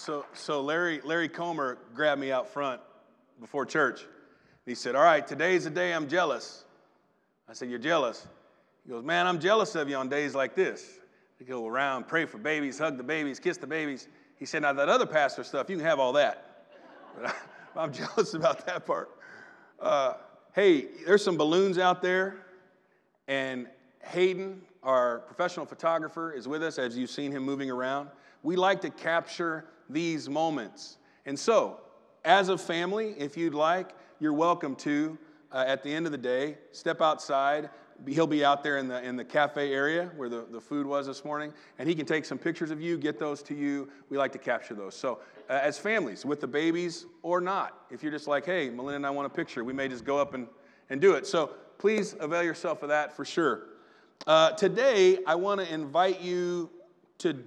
so, so Larry, Larry Comer grabbed me out front before church. He said, All right, today's the day I'm jealous. I said, You're jealous? He goes, Man, I'm jealous of you on days like this. They go around, pray for babies, hug the babies, kiss the babies. He said, Now, that other pastor stuff, you can have all that. But I, am jealous about that part. Uh, hey, there's some balloons out there, and Hayden, our professional photographer, is with us as you've seen him moving around. We like to capture these moments. And so, as a family, if you'd like, you're welcome to, uh, at the end of the day, step outside. He'll be out there in the, in the cafe area where the, the food was this morning, and he can take some pictures of you, get those to you. We like to capture those. So, uh, as families, with the babies or not, if you're just like, hey, Melinda and I want a picture, we may just go up and, and do it. So, please avail yourself of that for sure. Uh, today, I want to invite you to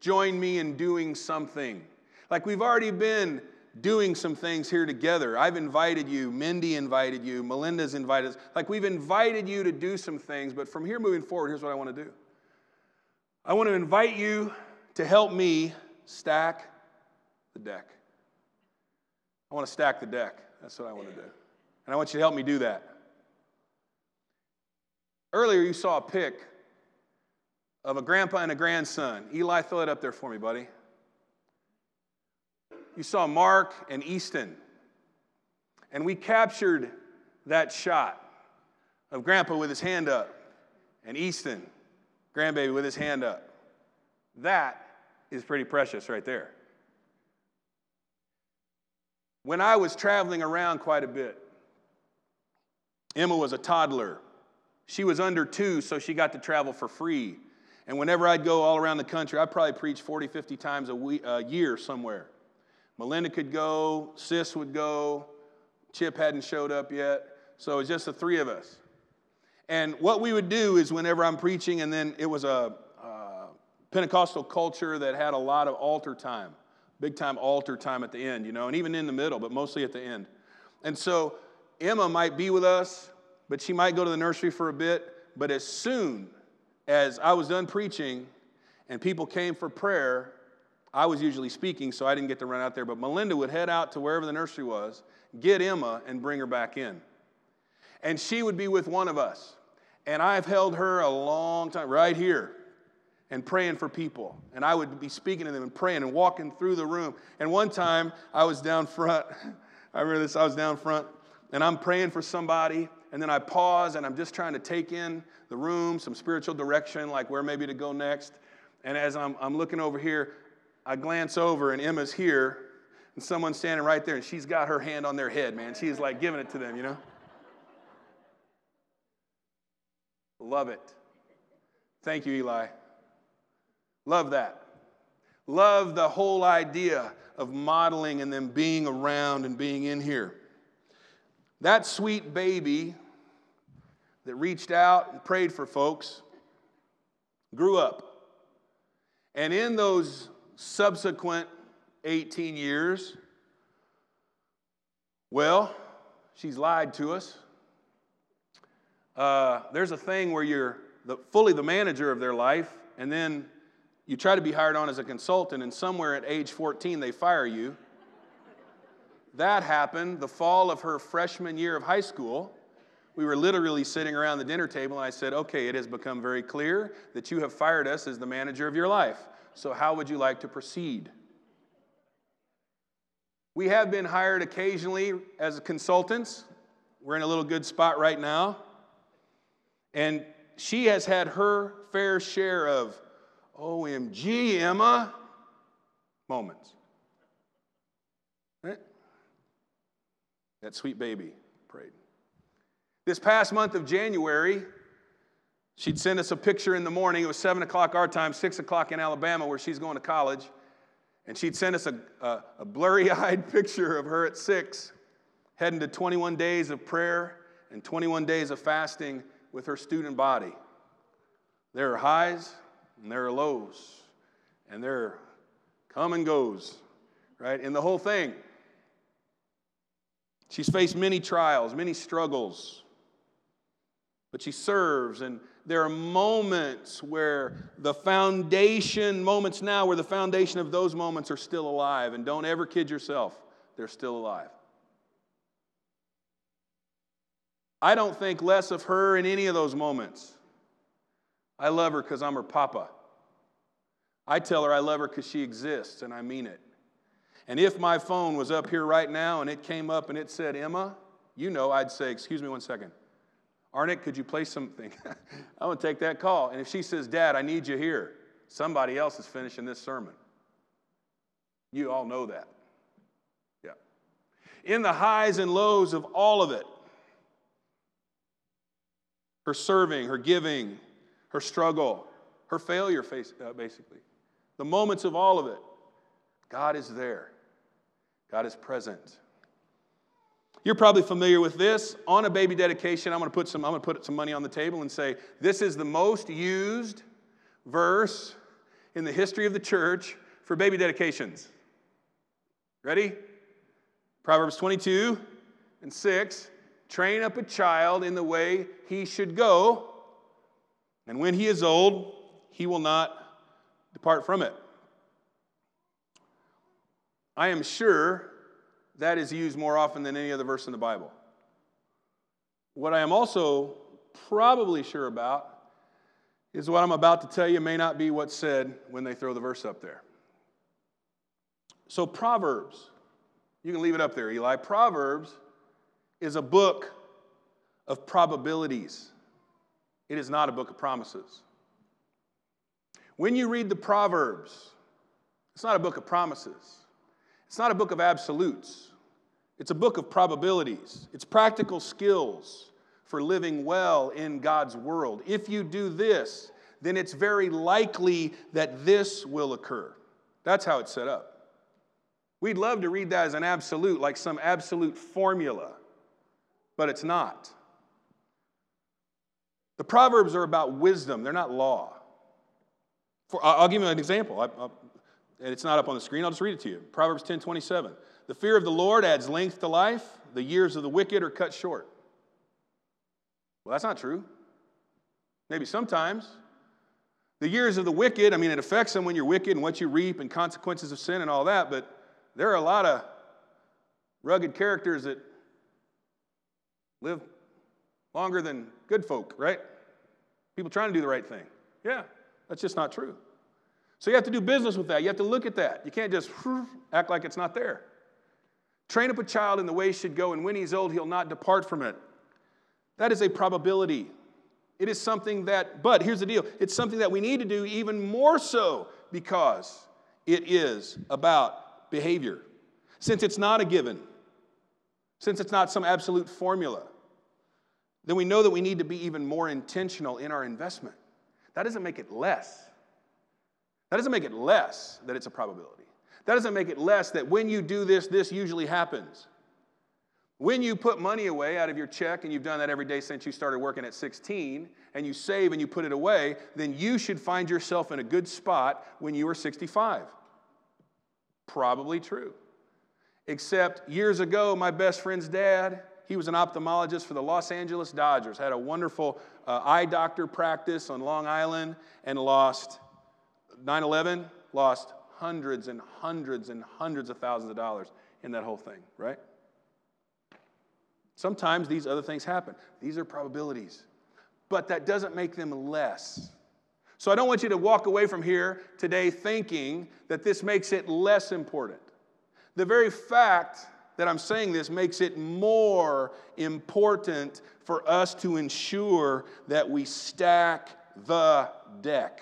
join me in doing something. Like we've already been doing some things here together. I've invited you, Mindy invited you, Melinda's invited us. Like we've invited you to do some things, but from here moving forward, here's what I want to do I want to invite you to help me stack the deck. I want to stack the deck. That's what I want to do. And I want you to help me do that. Earlier, you saw a pic of a grandpa and a grandson. Eli, throw it up there for me, buddy. You saw Mark and Easton. And we captured that shot of grandpa with his hand up and Easton, grandbaby, with his hand up. That is pretty precious right there. When I was traveling around quite a bit, Emma was a toddler. She was under two, so she got to travel for free. And whenever I'd go all around the country, I'd probably preach 40, 50 times a, week, a year somewhere. Melinda could go, Sis would go, Chip hadn't showed up yet. So it was just the three of us. And what we would do is whenever I'm preaching, and then it was a, a Pentecostal culture that had a lot of altar time, big time altar time at the end, you know, and even in the middle, but mostly at the end. And so Emma might be with us, but she might go to the nursery for a bit. But as soon as I was done preaching and people came for prayer, I was usually speaking, so I didn't get to run out there. But Melinda would head out to wherever the nursery was, get Emma, and bring her back in. And she would be with one of us. And I've held her a long time, right here, and praying for people. And I would be speaking to them and praying and walking through the room. And one time I was down front. I remember this, I was down front, and I'm praying for somebody, and then I pause and I'm just trying to take in the room, some spiritual direction, like where maybe to go next. And as I'm, I'm looking over here, I glance over and Emma's here, and someone's standing right there, and she's got her hand on their head, man. She's like giving it to them, you know? Love it. Thank you, Eli. Love that. Love the whole idea of modeling and then being around and being in here. That sweet baby that reached out and prayed for folks grew up. And in those subsequent 18 years, well, she's lied to us. Uh, there's a thing where you're the, fully the manager of their life, and then you try to be hired on as a consultant, and somewhere at age 14, they fire you. That happened the fall of her freshman year of high school we were literally sitting around the dinner table, and I said, Okay, it has become very clear that you have fired us as the manager of your life. So, how would you like to proceed? We have been hired occasionally as consultants. We're in a little good spot right now. And she has had her fair share of OMG, Emma moments. Right? That sweet baby. This past month of January, she'd send us a picture in the morning. It was 7 o'clock our time, 6 o'clock in Alabama, where she's going to college. And she'd send us a, a, a blurry eyed picture of her at 6, heading to 21 days of prayer and 21 days of fasting with her student body. There are highs and there are lows, and there are come and goes, right? In the whole thing. She's faced many trials, many struggles but she serves. And there are moments where the foundation, moments now where the foundation of those moments are still alive. And don't ever kid yourself, they're still alive. I don't think less of her in any of those moments. I love her because I'm her papa. I tell her I love her because she exists, and I mean it. And if my phone was up here right now and it came up and it said, Emma, you know, I'd say, Excuse me one second. Arnett, could you play something? I'm going to take that call. And if she says, Dad, I need you here, somebody else is finishing this sermon. You all know that. Yeah. In the highs and lows of all of it, her serving, her giving, her struggle, her failure, uh, basically, the moments of all of it, God is there. God is present. You're probably familiar with this. On a baby dedication, I'm going to put some, I'm going to put some money on the table and say, this is the most used verse in the history of the church for baby dedications. Ready? Proverbs 22 and 6. Train up a child in the way he should go, and when he is old, he will not depart from it. I am sure that is used more often than any other verse in the Bible. What I am also probably sure about is what I'm about to tell you may not be what's said when they throw the verse up there. So, Proverbs, you can leave it up there, Eli. Proverbs is a book of probabilities, it is not a book of promises. When you read the Proverbs, it's not a book of promises. It's not a book of absolutes, it's a book of probabilities. It's practical skills for living well in God's world. If you do this, then it's very likely that this will occur. That's how it's set up. We'd love to read that as an absolute, like some absolute formula, but it's not. The Proverbs are about wisdom, they're not law. For, I'll give you an example. I, and it's not up on the screen. I'll just read it to you. Proverbs 10 27. The fear of the Lord adds length to life, the years of the wicked are cut short. Well, that's not true. Maybe sometimes. The years of the wicked, I mean, it affects them when you're wicked and what you reap and consequences of sin and all that, but there are a lot of rugged characters that live longer than good folk, right? People trying to do the right thing. Yeah, that's just not true. So you have to do business with that. You have to look at that. You can't just act like it's not there. Train up a child in the way he should go, and when he's old, he'll not depart from it. That is a probability. It is something that, but here's the deal it's something that we need to do even more so because it is about behavior. Since it's not a given, since it's not some absolute formula, then we know that we need to be even more intentional in our investment. That doesn't make it less. That doesn't make it less that it's a probability. That doesn't make it less that when you do this, this usually happens. When you put money away out of your check, and you've done that every day since you started working at 16, and you save and you put it away, then you should find yourself in a good spot when you are 65. Probably true. Except years ago, my best friend's dad, he was an ophthalmologist for the Los Angeles Dodgers, had a wonderful uh, eye doctor practice on Long Island, and lost 9 11 lost hundreds and hundreds and hundreds of thousands of dollars in that whole thing, right? Sometimes these other things happen. These are probabilities, but that doesn't make them less. So I don't want you to walk away from here today thinking that this makes it less important. The very fact that I'm saying this makes it more important for us to ensure that we stack the deck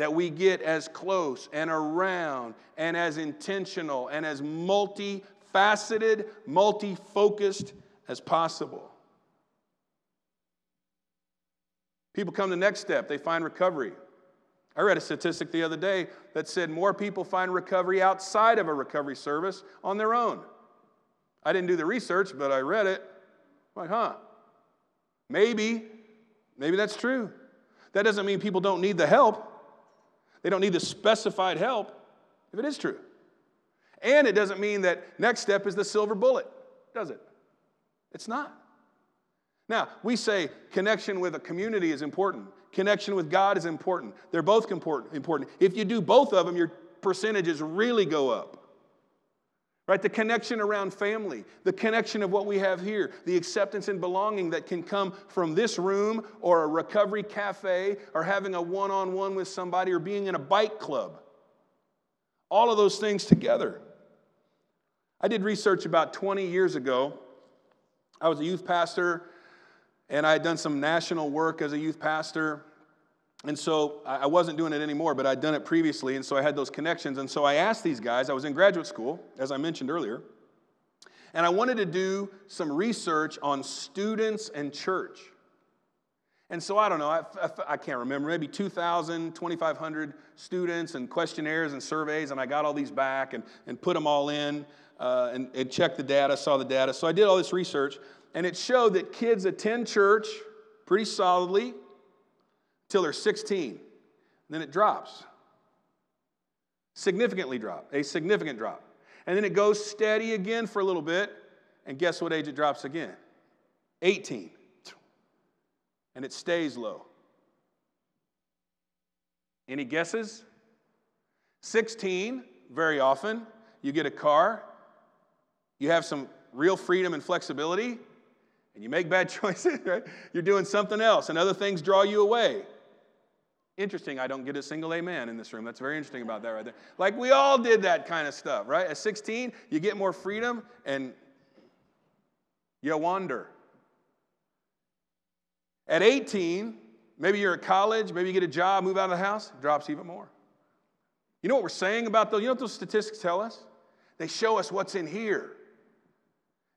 that we get as close and around and as intentional and as multifaceted, multi focused as possible. People come to the next step, they find recovery. I read a statistic the other day that said more people find recovery outside of a recovery service on their own. I didn't do the research, but I read it. I'm like, huh, maybe, maybe that's true. That doesn't mean people don't need the help. They don't need the specified help if it is true. And it doesn't mean that next step is the silver bullet, does it? It's not. Now, we say connection with a community is important. Connection with God is important. They're both important. If you do both of them, your percentages really go up. Right? The connection around family, the connection of what we have here, the acceptance and belonging that can come from this room or a recovery cafe or having a one on one with somebody or being in a bike club. All of those things together. I did research about 20 years ago. I was a youth pastor and I had done some national work as a youth pastor. And so I wasn't doing it anymore, but I'd done it previously, and so I had those connections. And so I asked these guys, I was in graduate school, as I mentioned earlier, and I wanted to do some research on students and church. And so I don't know, I, I, I can't remember, maybe 2,000, 2,500 students and questionnaires and surveys, and I got all these back and, and put them all in uh, and, and checked the data, saw the data. So I did all this research, and it showed that kids attend church pretty solidly till they're 16. And then it drops. Significantly drop, a significant drop. And then it goes steady again for a little bit. And guess what age it drops again? 18. And it stays low. Any guesses? 16, very often, you get a car, you have some real freedom and flexibility, and you make bad choices, right? You're doing something else, and other things draw you away. Interesting, I don't get a single amen in this room. That's very interesting about that right there. Like we all did that kind of stuff, right? At 16, you get more freedom and you wander. At 18, maybe you're at college, maybe you get a job, move out of the house, drops even more. You know what we're saying about those? You know what those statistics tell us? They show us what's in here.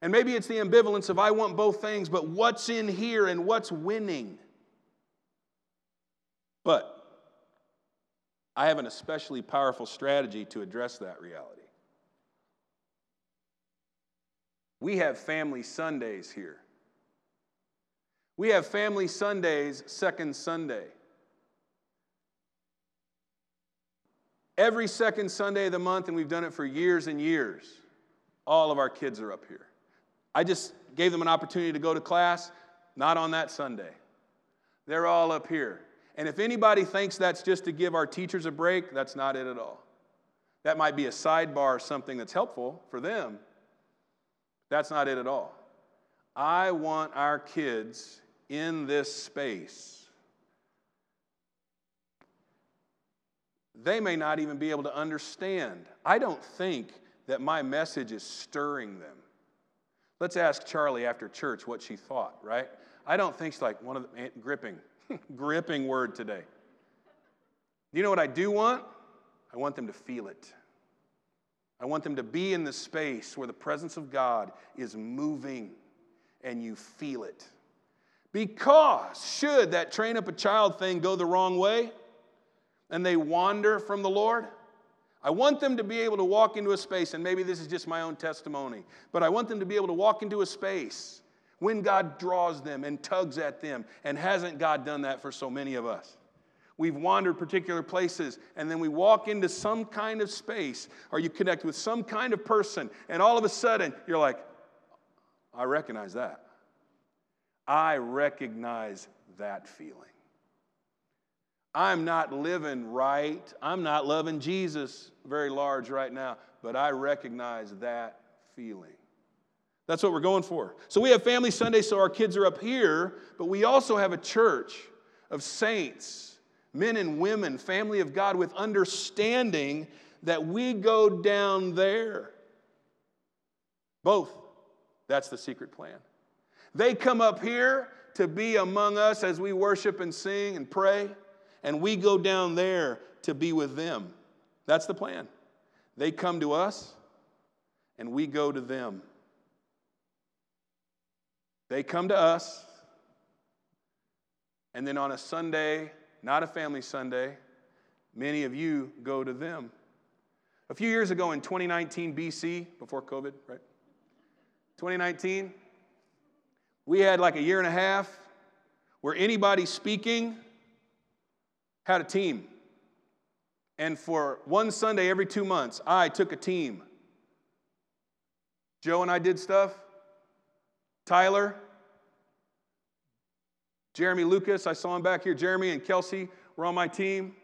And maybe it's the ambivalence of I want both things, but what's in here and what's winning? But I have an especially powerful strategy to address that reality. We have family Sundays here. We have family Sundays, second Sunday. Every second Sunday of the month, and we've done it for years and years, all of our kids are up here. I just gave them an opportunity to go to class, not on that Sunday. They're all up here. And if anybody thinks that's just to give our teachers a break, that's not it at all. That might be a sidebar, or something that's helpful for them. That's not it at all. I want our kids in this space. They may not even be able to understand. I don't think that my message is stirring them. Let's ask Charlie after church what she thought, right? I don't think she's like one of the eh, gripping. gripping word today. You know what I do want? I want them to feel it. I want them to be in the space where the presence of God is moving and you feel it. Because, should that train up a child thing go the wrong way and they wander from the Lord, I want them to be able to walk into a space, and maybe this is just my own testimony, but I want them to be able to walk into a space when God draws them and tugs at them. And hasn't God done that for so many of us? We've wandered particular places, and then we walk into some kind of space, or you connect with some kind of person, and all of a sudden you're like, I recognize that. I recognize that feeling. I'm not living right. I'm not loving Jesus very large right now, but I recognize that feeling. That's what we're going for. So we have Family Sunday, so our kids are up here, but we also have a church of saints, men and women, family of God, with understanding that we go down there. Both. That's the secret plan. They come up here to be among us as we worship and sing and pray, and we go down there to be with them. That's the plan. They come to us, and we go to them. They come to us, and then on a Sunday, not a family Sunday, many of you go to them. A few years ago in 2019 BC, before COVID, right? 2019, we had like a year and a half where anybody speaking had a team. And for one Sunday every two months, I took a team. Joe and I did stuff. Tyler, Jeremy Lucas, I saw him back here. Jeremy and Kelsey were on my team.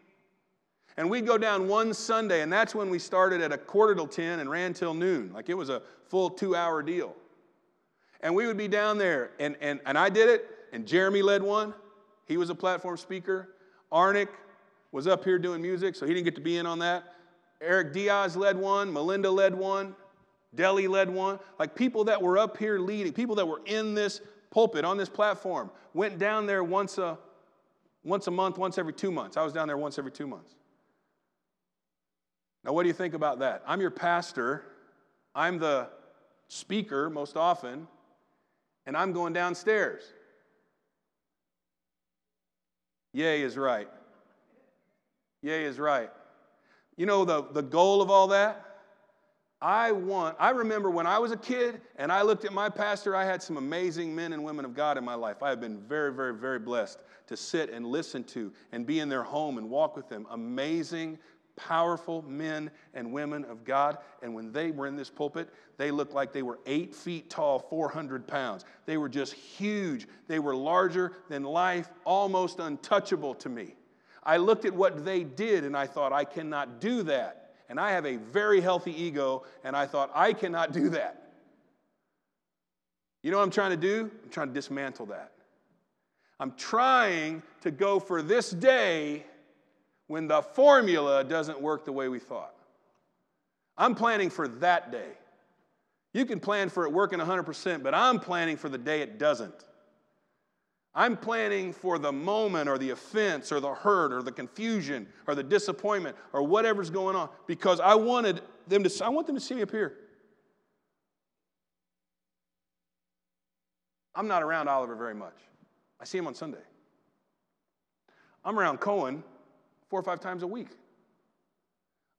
And we'd go down one Sunday, and that's when we started at a quarter till 10 and ran till noon. Like it was a full two hour deal. And we would be down there, and, and, and I did it, and Jeremy led one. He was a platform speaker. Arnick was up here doing music, so he didn't get to be in on that. Eric Diaz led one, Melinda led one, Deli led one. Like people that were up here leading, people that were in this pulpit, on this platform, went down there once a, once a month, once every two months. I was down there once every two months. Now, what do you think about that? I'm your pastor, I'm the speaker most often, and I'm going downstairs. Yay is right. Yay is right. You know the, the goal of all that? I want, I remember when I was a kid and I looked at my pastor, I had some amazing men and women of God in my life. I have been very, very, very blessed to sit and listen to and be in their home and walk with them. Amazing, powerful men and women of God. And when they were in this pulpit, they looked like they were eight feet tall, 400 pounds. They were just huge. They were larger than life, almost untouchable to me. I looked at what they did and I thought, I cannot do that. And I have a very healthy ego, and I thought, I cannot do that. You know what I'm trying to do? I'm trying to dismantle that. I'm trying to go for this day when the formula doesn't work the way we thought. I'm planning for that day. You can plan for it working 100%, but I'm planning for the day it doesn't. I'm planning for the moment or the offense or the hurt or the confusion or the disappointment or whatever's going on because I wanted them to I want them to see me up here. I'm not around Oliver very much. I see him on Sunday. I'm around Cohen four or five times a week.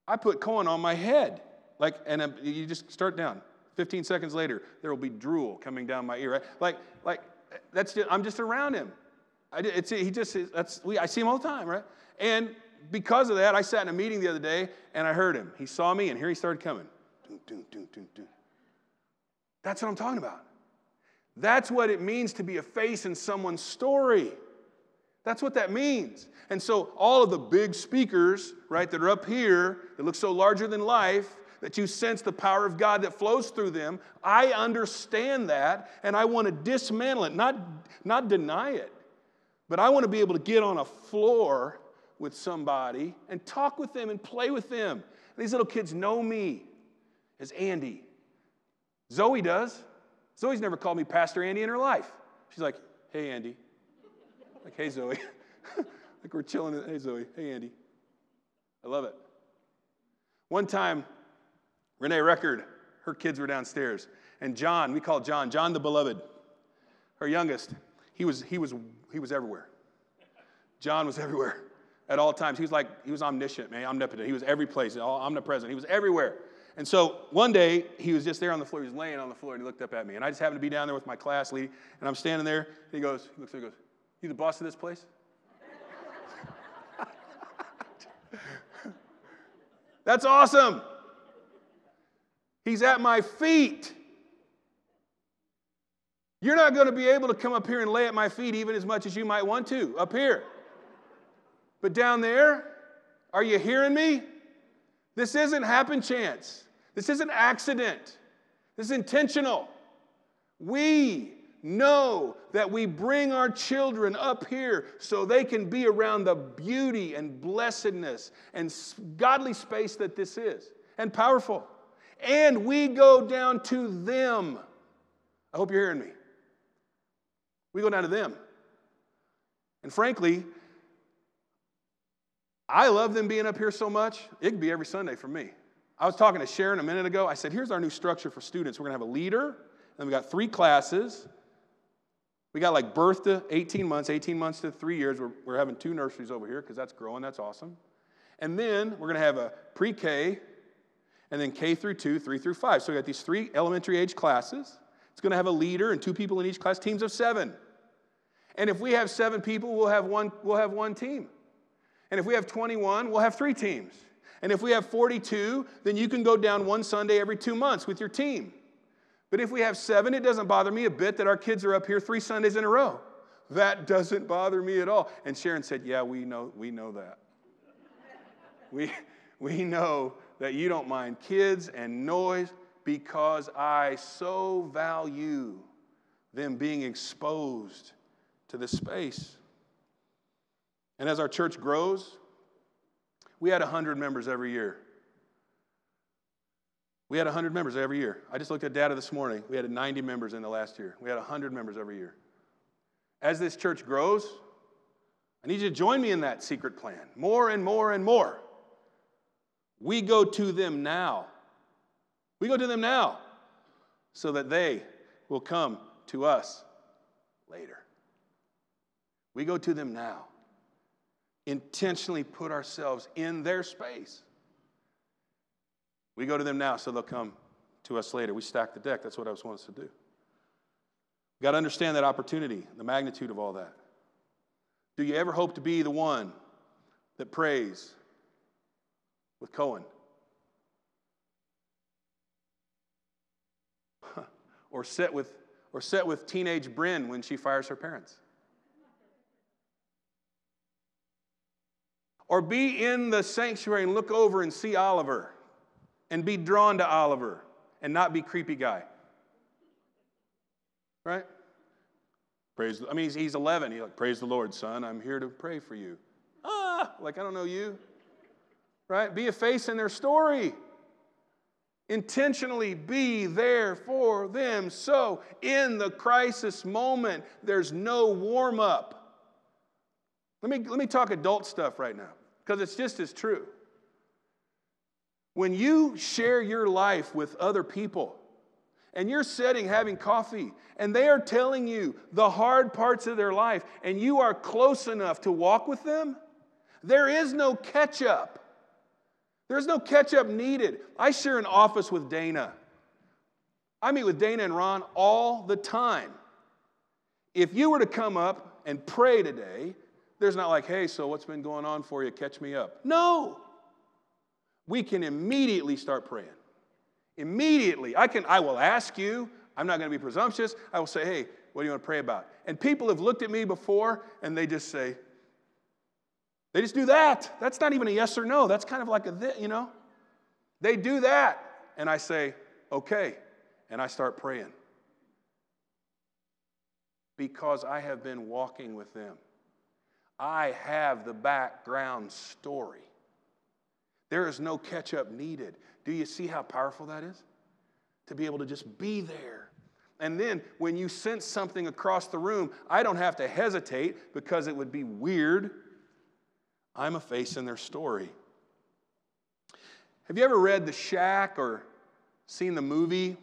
I put Cohen on my head. Like, and you just start down. 15 seconds later, there will be drool coming down my ear. Right? Like, like that's just, I'm just around him. I, he just, that's, we, I see him all the time, right? And because of that, I sat in a meeting the other day and I heard him. He saw me and here he started coming. That's what I'm talking about. That's what it means to be a face in someone's story. That's what that means. And so, all of the big speakers, right, that are up here, that look so larger than life, that you sense the power of God that flows through them. I understand that, and I want to dismantle it, not, not deny it, but I want to be able to get on a floor with somebody and talk with them and play with them. These little kids know me as Andy. Zoe does. Zoe's never called me Pastor Andy in her life. She's like, hey, Andy. Like, hey, Zoe. like we're chilling. Hey, Zoe. Hey, Andy. I love it. One time, Renee Record, her kids were downstairs. And John, we call John, John the beloved, her youngest, he was, he was, he was everywhere. John was everywhere at all times. He was like, he was omniscient, man, omnipotent. He was every place, omnipresent. He was everywhere. And so one day, he was just there on the floor. He was laying on the floor, and he looked up at me. And I just happened to be down there with my class lead, and I'm standing there, he goes, he looks there, he goes, You the boss of this place? That's awesome. He's at my feet. You're not going to be able to come up here and lay at my feet even as much as you might want to up here. But down there, are you hearing me? This isn't happen chance. This isn't accident. This is intentional. We know that we bring our children up here so they can be around the beauty and blessedness and godly space that this is and powerful and we go down to them. I hope you're hearing me. We go down to them. And frankly, I love them being up here so much, it could be every Sunday for me. I was talking to Sharon a minute ago. I said, here's our new structure for students. We're going to have a leader, and we got three classes. We got like birth to 18 months, 18 months to three years. We're, we're having two nurseries over here because that's growing. That's awesome. And then we're going to have a pre K and then K through 2, 3 through 5. So we got these three elementary age classes. It's going to have a leader and two people in each class, teams of seven. And if we have seven people, we'll have one, we'll have one team. And if we have 21, we'll have three teams. And if we have 42, then you can go down one Sunday every two months with your team. But if we have seven, it doesn't bother me a bit that our kids are up here three Sundays in a row. that doesn't bother me at all. And Sharon said, Yeah, we know, we know that. we, we know that you don't mind kids and noise because I so value them being exposed to this space. And as our church grows, we had 100 members every year. We had 100 members every year. I just looked at data this morning. We had 90 members in the last year. We had 100 members every year. As this church grows, I need you to join me in that secret plan more and more and more. We go to them now. We go to them now so that they will come to us later. We go to them now. Intentionally put ourselves in their space. We go to them now so they'll come to us later. We stack the deck. That's what I was wanting us to do. Got to understand that opportunity, the magnitude of all that. Do you ever hope to be the one that prays with Cohen? or sit with or sit with teenage Bryn when she fires her parents? Or be in the sanctuary and look over and see Oliver and be drawn to Oliver and not be creepy guy. Right? Praise. I mean, he's, he's 11. He's like, praise the Lord, son. I'm here to pray for you. Ah, like I don't know you. Right? Be a face in their story. Intentionally be there for them. So, in the crisis moment, there's no warm up. Let me, let me talk adult stuff right now because it's just as true. When you share your life with other people, and you're sitting having coffee, and they are telling you the hard parts of their life, and you are close enough to walk with them, there is no catch up. There's no catch up needed. I share an office with Dana. I meet with Dana and Ron all the time. If you were to come up and pray today, there's not like, hey, so what's been going on for you? Catch me up. No we can immediately start praying. Immediately. I can I will ask you, I'm not going to be presumptuous. I will say, "Hey, what do you want to pray about?" And people have looked at me before and they just say they just do that. That's not even a yes or no. That's kind of like a you know. They do that and I say, "Okay." And I start praying. Because I have been walking with them. I have the background story. There is no catch up needed. Do you see how powerful that is? To be able to just be there. And then when you sense something across the room, I don't have to hesitate because it would be weird. I'm a face in their story. Have you ever read The Shack or seen the movie?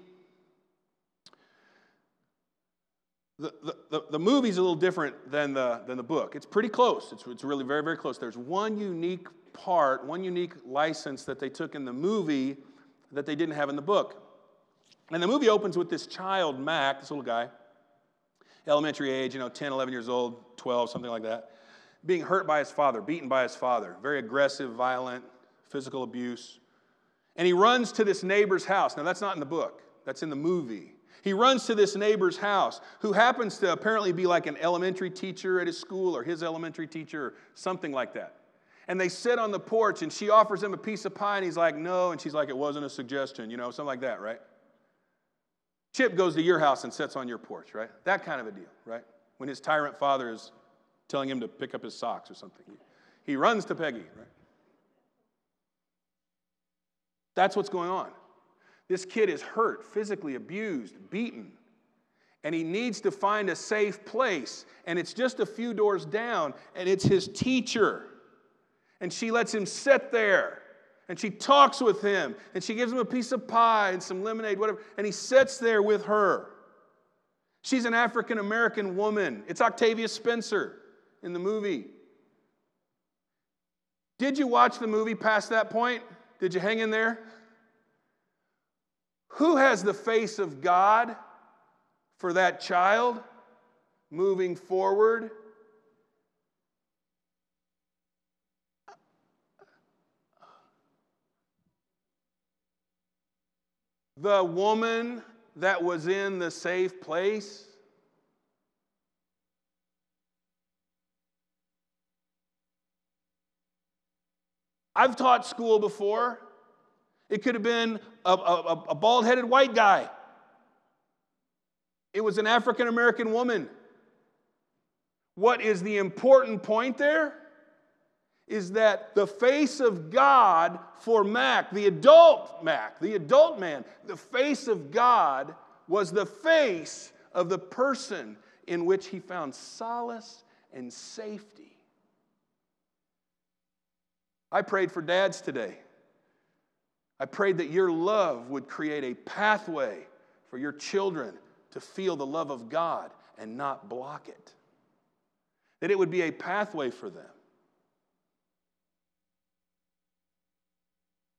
The, the, the, movie's a little different than the, than the book. It's pretty close. It's, it's really very, very close. There's one unique part, one unique license that they took in the movie that they didn't have in the book. And the movie opens with this child, Mac, this little guy, elementary age, you know, 10, 11 years old, 12, something like that, being hurt by his father, beaten by his father, very aggressive, violent, physical abuse. And he runs to this neighbor's house. Now, that's not in the book, that's in the movie. He runs to this neighbor's house, who happens to apparently be like an elementary teacher at his school or his elementary teacher or something like that and they sit on the porch and she offers him a piece of pie and he's like, no. And she's like, it wasn't a suggestion, you know, something like that, right? Chip goes to your house and sits on your porch, right? That kind of a deal, right? When his tyrant father is telling him to pick up his socks or something. He runs to Peggy, right? That's what's going on. This kid is hurt, physically abused, beaten, and he needs to find a safe place. And it's just a few doors down, and it's his teacher and she lets him sit there and she talks with him and she gives him a piece of pie and some lemonade, whatever, and he sits there with her. She's an African American woman. It's Octavia Spencer in the movie. Did you watch the movie past that point? Did you hang in there? Who has the face of God for that child moving forward? the woman that was in the safe place? I've taught school before. It could have been a, a, a bald headed white guy, it was an African American woman. What is the important point there? Is that the face of God for Mac, the adult Mac, the adult man, the face of God was the face of the person in which he found solace and safety. I prayed for dads today. I prayed that your love would create a pathway for your children to feel the love of God and not block it. That it would be a pathway for them.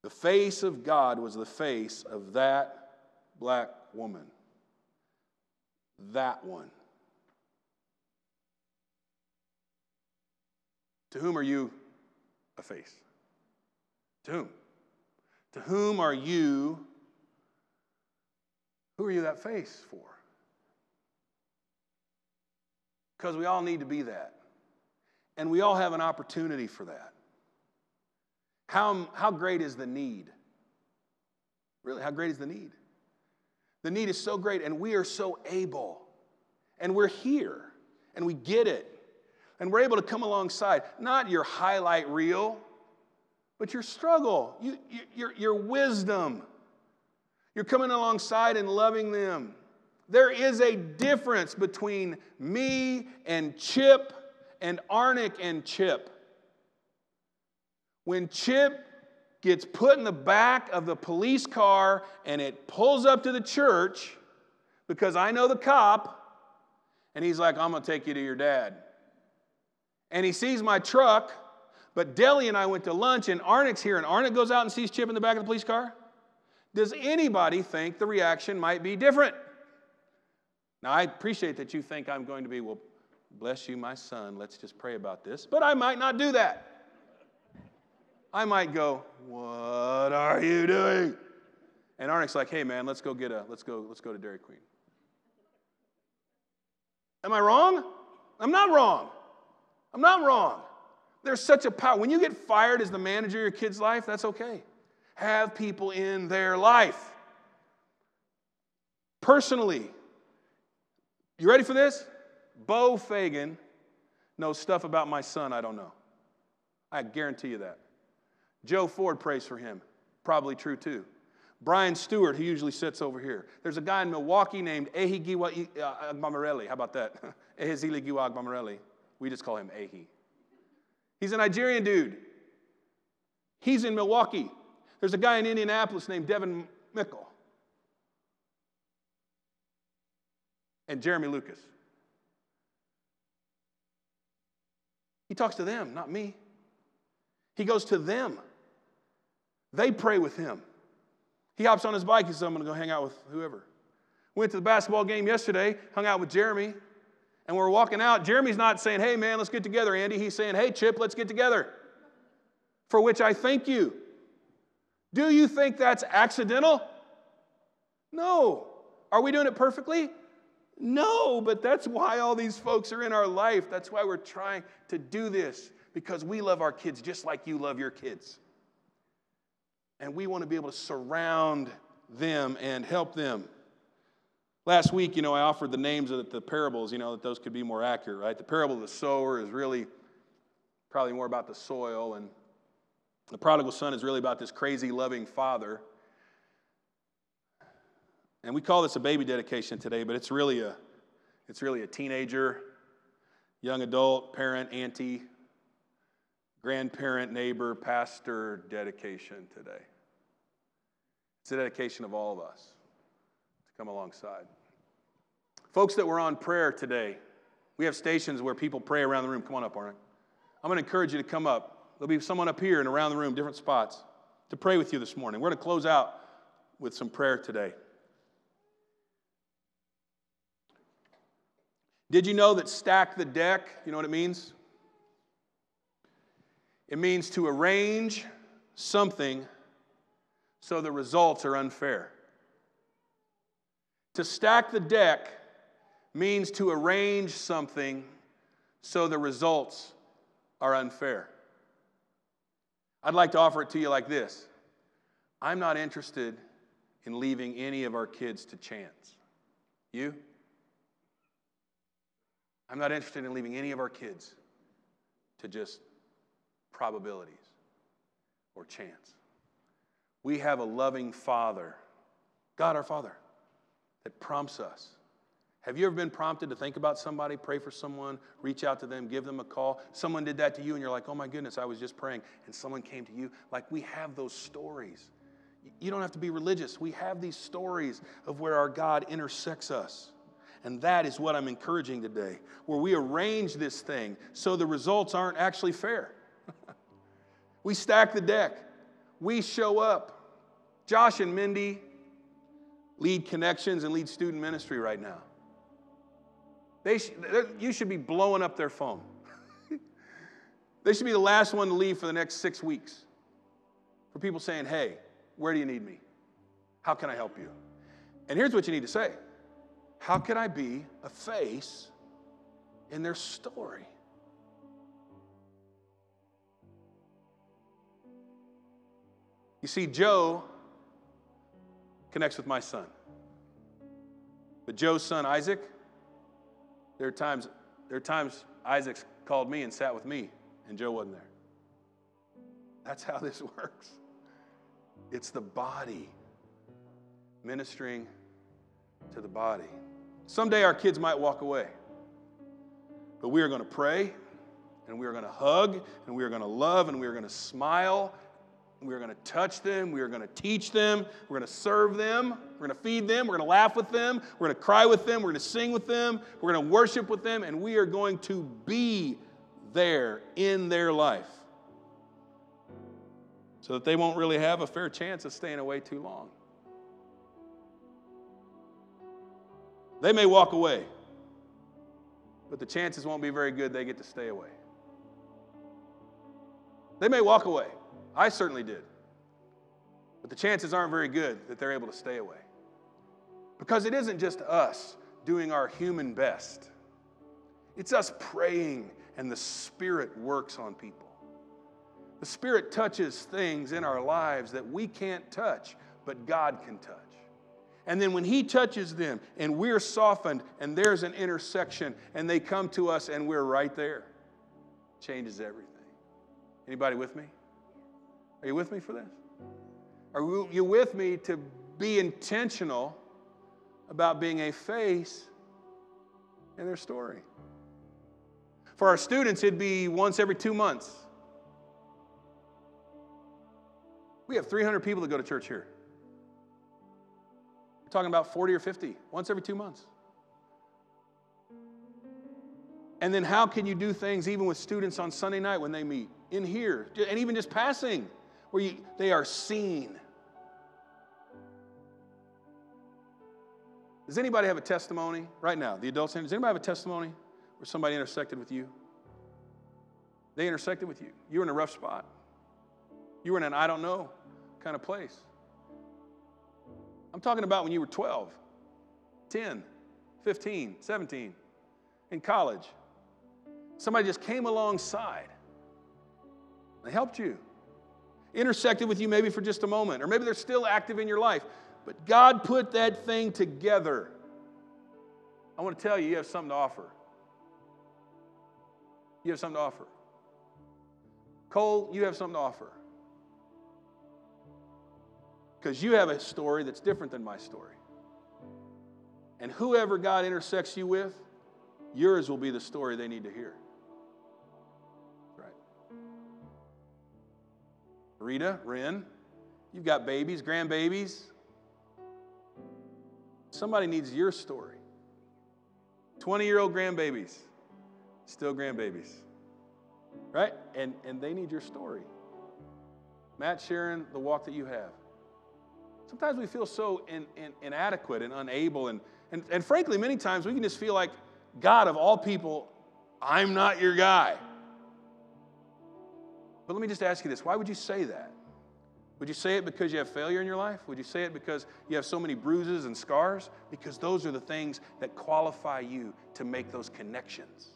The face of God was the face of that black woman. That one. To whom are you face? To whom? To whom are you? Who are you that face for? Because we all need to be that. And we all have an opportunity for that. How, how great is the need? Really, how great is the need? The need is so great, and we are so able. And we're here, and we get it. And we're able to come alongside, not your highlight reel, but your struggle, you, you, your, your wisdom. You're coming alongside and loving them. There is a difference between me and Chip and Arnick and Chip. When Chip gets put in the back of the police car and it pulls up to the church because I know the cop, and he's like, I'm going to take you to your dad. And he sees my truck, but Deli and I went to lunch, and Arnick's here, and Arnick goes out and sees Chip in the back of the police car. Does anybody think the reaction might be different? Now, I appreciate that you think I'm going to be, well, bless you, my son, let's just pray about this, but I might not do that. I might go, what are you doing? And Arnick's like, hey man, let's go get a, let's go, let's go to Dairy Queen. Am I wrong? I'm not wrong. I'm not wrong. There's such a power. When you get fired as the manager of your kid's life, that's okay. Have people in their life. Personally, you ready for this? Bo Fagan knows stuff about my son I don't know. I guarantee you that. Joe Ford prays for him. Probably true too. Brian Stewart, he usually sits over here. There's a guy in Milwaukee named Ehigiwa uh, Agbamarelli. How about that? Eheziligiwa Agbamarelli. We just call him Ehi. He's a Nigerian dude. He's in Milwaukee. There's a guy in Indianapolis named Devin Mickle. And Jeremy Lucas. He talks to them, not me. He goes to them. They pray with him. He hops on his bike. He says, I'm going to go hang out with whoever. Went to the basketball game yesterday, hung out with Jeremy, and we're walking out. Jeremy's not saying, Hey, man, let's get together, Andy. He's saying, Hey, Chip, let's get together. For which I thank you. Do you think that's accidental? No. Are we doing it perfectly? No, but that's why all these folks are in our life. That's why we're trying to do this, because we love our kids just like you love your kids. And we want to be able to surround them and help them. Last week, you know, I offered the names of the parables, you know, that those could be more accurate, right? The parable of the sower is really probably more about the soil, and the prodigal son is really about this crazy, loving father and we call this a baby dedication today, but it's really a, it's really a teenager, young adult, parent, auntie, grandparent, neighbor, pastor dedication today. It's a dedication of all of us come alongside. Folks that were on prayer today, we have stations where people pray around the room. Come on up, Arnold. I'm going to encourage you to come up. There'll be someone up here and around the room, different spots, to pray with you this morning. We're going to close out with some prayer today. Did you know that stack the deck, you know what it means? It means to arrange something so the results are unfair. To stack the deck means to arrange something so the results are unfair. I'd like to offer it to you like this I'm not interested in leaving any of our kids to chance. You? I'm not interested in leaving any of our kids to just probabilities or chance. We have a loving Father, God our Father, that prompts us. Have you ever been prompted to think about somebody, pray for someone, reach out to them, give them a call? Someone did that to you, and you're like, oh my goodness, I was just praying, and someone came to you. Like, we have those stories. You don't have to be religious. We have these stories of where our God intersects us. And that is what I'm encouraging today, where we arrange this thing so the results aren't actually fair. we stack the deck, we show up. Josh and Mindy lead connections and lead student ministry right now. They sh- you should be blowing up their phone. they should be the last one to leave for the next six weeks. For people saying, hey, where do you need me? How can I help you? And here's what you need to say How can I be a face in their story? You see, Joe connects with my son. But Joe's son, Isaac, there are times, there are times Isaac's called me and sat with me, and Joe wasn't there. That's how this works. It's the body ministering to the body. Someday our kids might walk away, but we are going to pray, and we are going to hug, and we are going to love, and we are going to smile, we are going to touch them. We are going to teach them. We're going to serve them. We're going to feed them. We're going to laugh with them. We're going to cry with them. We're going to sing with them. We're going to worship with them. And we are going to be there in their life so that they won't really have a fair chance of staying away too long. They may walk away, but the chances won't be very good they get to stay away. They may walk away. I certainly did. But the chances aren't very good that they're able to stay away. Because it isn't just us doing our human best, it's us praying, and the Spirit works on people. The Spirit touches things in our lives that we can't touch, but God can touch. And then when He touches them and we're softened and there's an intersection and they come to us and we're right there, changes everything. Anybody with me? Are you with me for this? Are you with me to be intentional about being a face in their story? For our students, it'd be once every two months. We have 300 people that go to church here. We're talking about 40 or 50, once every two months. And then, how can you do things even with students on Sunday night when they meet in here, and even just passing? Where you, they are seen. Does anybody have a testimony right now? The adults, does anybody have a testimony where somebody intersected with you? They intersected with you. You were in a rough spot. You were in an I don't know kind of place. I'm talking about when you were 12, 10, 15, 17, in college. Somebody just came alongside. They helped you intersected with you maybe for just a moment, or maybe they're still active in your life. But God put that thing together. I want to tell you, you have something to offer. You have something to offer. Cole, you have something to offer. Because you have a story that's different than my story. And whoever God intersects you with, yours will be the story they need to hear. Rita, Ren, you've got babies, grandbabies. Somebody needs your story. 20 year old grandbabies, still grandbabies, right? And, and they need your story. Matt, Sharon, the walk that you have. Sometimes we feel so in, in, inadequate and unable. And, and, and frankly, many times we can just feel like, God, of all people, I'm not your guy. But let me just ask you this why would you say that? Would you say it because you have failure in your life? Would you say it because you have so many bruises and scars? Because those are the things that qualify you to make those connections.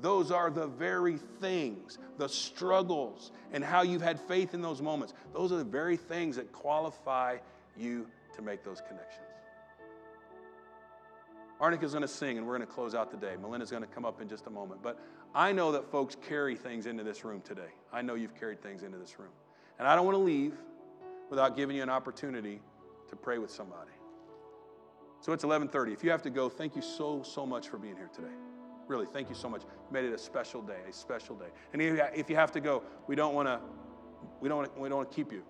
Those are the very things, the struggles, and how you've had faith in those moments. Those are the very things that qualify you to make those connections. Arnika's going to sing, and we're going to close out the day. Melinda's going to come up in just a moment. But I know that folks carry things into this room today. I know you've carried things into this room. And I don't want to leave without giving you an opportunity to pray with somebody. So it's 11:30. If you have to go, thank you so so much for being here today. Really, thank you so much. You made it a special day, a special day. And if you have to go, we don't want to we don't wanna, we don't want to keep you.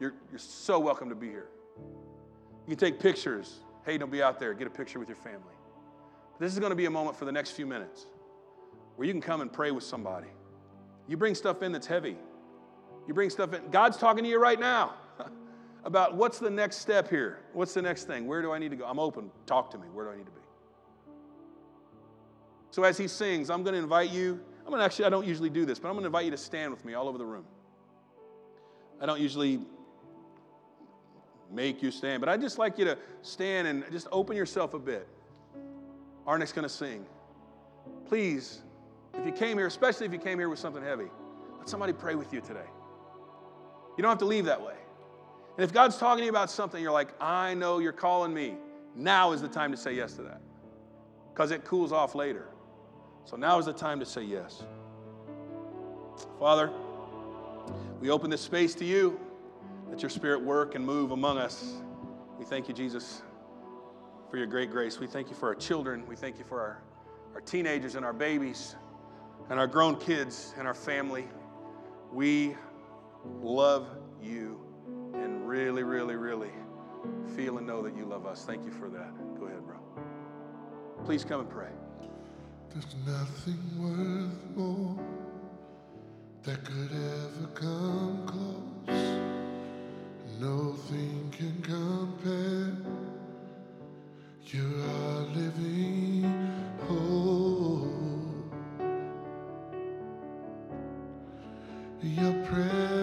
You're you're so welcome to be here. You can take pictures. Hey, don't be out there. Get a picture with your family. This is going to be a moment for the next few minutes where you can come and pray with somebody. You bring stuff in that's heavy. You bring stuff in. God's talking to you right now about what's the next step here? What's the next thing? Where do I need to go? I'm open. Talk to me. Where do I need to be? So as he sings, I'm going to invite you. I'm going to actually, I don't usually do this, but I'm going to invite you to stand with me all over the room. I don't usually make you stand, but I'd just like you to stand and just open yourself a bit. Arnick's going to sing. Please, if you came here, especially if you came here with something heavy, let somebody pray with you today. You don't have to leave that way. And if God's talking to you about something, you're like, I know you're calling me. Now is the time to say yes to that because it cools off later. So now is the time to say yes. Father, we open this space to you. Let your spirit work and move among us. We thank you, Jesus, for your great grace. We thank you for our children. We thank you for our, our teenagers and our babies and our grown kids and our family. We love you and really, really, really feel and know that you love us. Thank you for that. Go ahead, bro. Please come and pray. There's nothing worth more that could ever come close. Nothing can compare. You are living hope. Your presence,